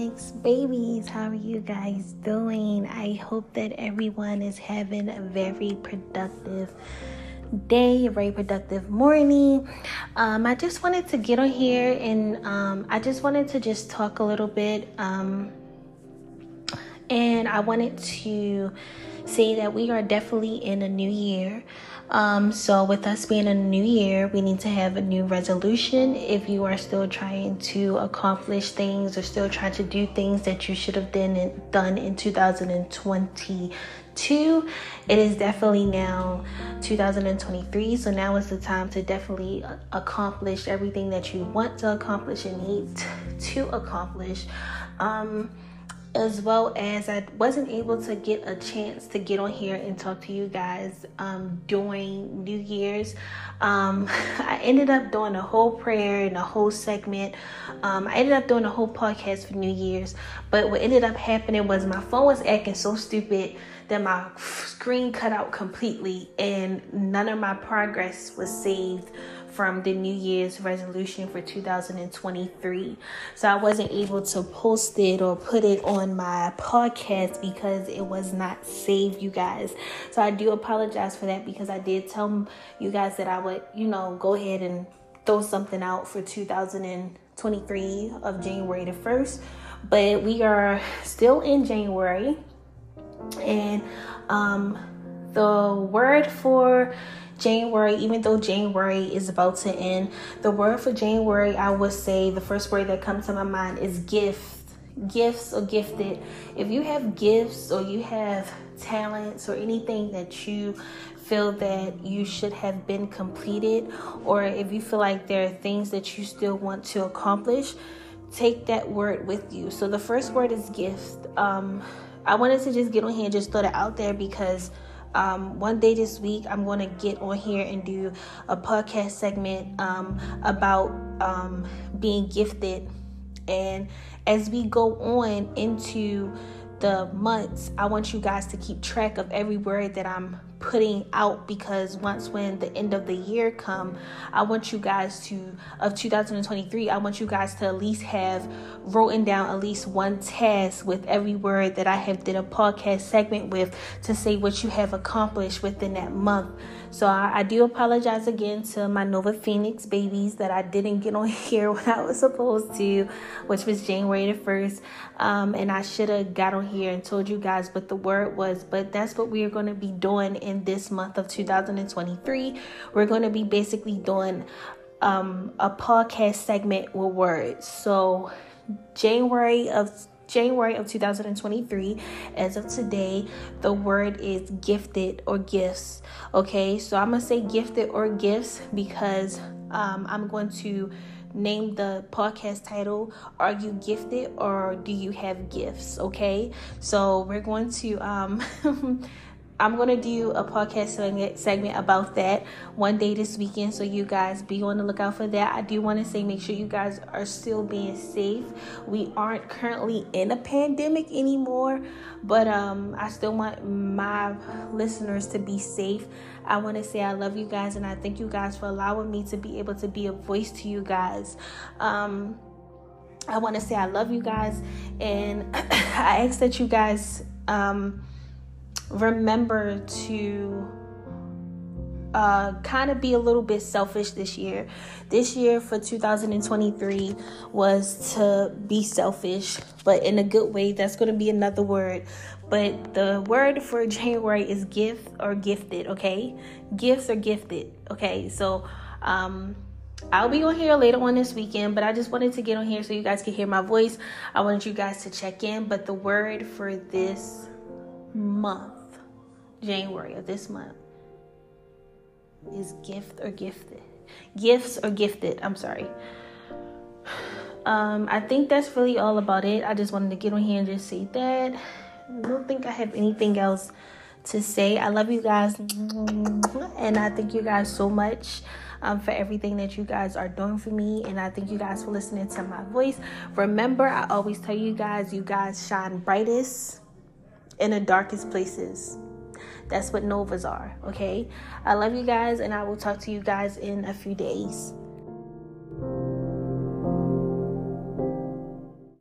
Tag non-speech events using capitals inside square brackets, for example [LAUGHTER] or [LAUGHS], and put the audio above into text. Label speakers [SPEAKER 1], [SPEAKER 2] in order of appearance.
[SPEAKER 1] Phoenix babies. How are you guys doing? I hope that everyone is having a very productive day, a very productive morning. Um, I just wanted to get on here and um, I just wanted to just talk a little bit. Um, and I wanted to say that we are definitely in a new year. Um, so, with us being a new year, we need to have a new resolution. If you are still trying to accomplish things or still trying to do things that you should have done done in 2022, it is definitely now 2023. So, now is the time to definitely accomplish everything that you want to accomplish and need to accomplish. Um, as well as I wasn't able to get a chance to get on here and talk to you guys um, during New Year's. Um, [LAUGHS] I ended up doing a whole prayer and a whole segment. Um, I ended up doing a whole podcast for New Year's, but what ended up happening was my phone was acting so stupid that my screen cut out completely and none of my progress was saved from the New Year's resolution for 2023. So I wasn't able to post it or put it on my podcast because it was not saved, you guys. So I do apologize for that because I did tell you guys that I would, you know, go ahead and throw something out for 2023 of January the 1st. But we are still in January. And um, the word for January, even though January is about to end, the word for January, I would say the first word that comes to my mind is gift. Gifts or gifted. If you have gifts or you have talents or anything that you feel that you should have been completed, or if you feel like there are things that you still want to accomplish, take that word with you. So the first word is gift. Um, I wanted to just get on here and just throw it out there because um, one day this week i'm going to get on here and do a podcast segment um, about um, being gifted. And as we go on into the months i want you guys to keep track of every word that i'm putting out because once when the end of the year come i want you guys to of 2023 i want you guys to at least have written down at least one task with every word that i have did a podcast segment with to say what you have accomplished within that month so I, I, do apologize again to my Nova Phoenix babies that I didn't get on [LAUGHS] here when I was supposed to, which was January the 1st. Um, and I should have got on here and told you guys what the word was. But that's what we are going to be doing in this month of 2023. We're going to be basically doing um, a podcast segment with words. So January of January of 2023. As of today, the word is gifted or gifts. Okay, so I'm gonna say gifted or gifts because um, I'm going to name the podcast title Are You Gifted or Do You Have Gifts? Okay, so we're going to um, [LAUGHS] I'm going to do a podcast segment about that one day this weekend. So, you guys be on the lookout for that. I do want to say make sure you guys are still being safe. We aren't currently in a pandemic anymore, but um, I still want my listeners to be safe. I want to say I love you guys and I thank you guys for allowing me to be able to be a voice to you guys. Um, I want to say I love you guys and [CLEARS THROAT] I ask that you guys. Um, remember to uh, kind of be a little bit selfish this year. This year for 2023 was to be selfish, but in a good way. That's going to be another word. But the word for [LAUGHS] January is gift or gifted, okay? Gifts are gifted, okay? So, um, I'll be on here later on this weekend, but I just wanted to get on here so you guys can hear my voice. I wanted you guys to check in, but the word for this month January of this month is gift or gifted. Gifts or gifted. I'm sorry. Um, I think that's really all about it. I just wanted to get on here and just say that. I don't think I have anything else to say. I love you guys, and I thank you guys so much um, for everything that you guys are doing for me. And I thank you guys for listening to my voice. Remember, I always tell you guys, you guys shine brightest in the darkest places. That's what novas are, okay? I love you guys, and I will talk to you guys in a few days.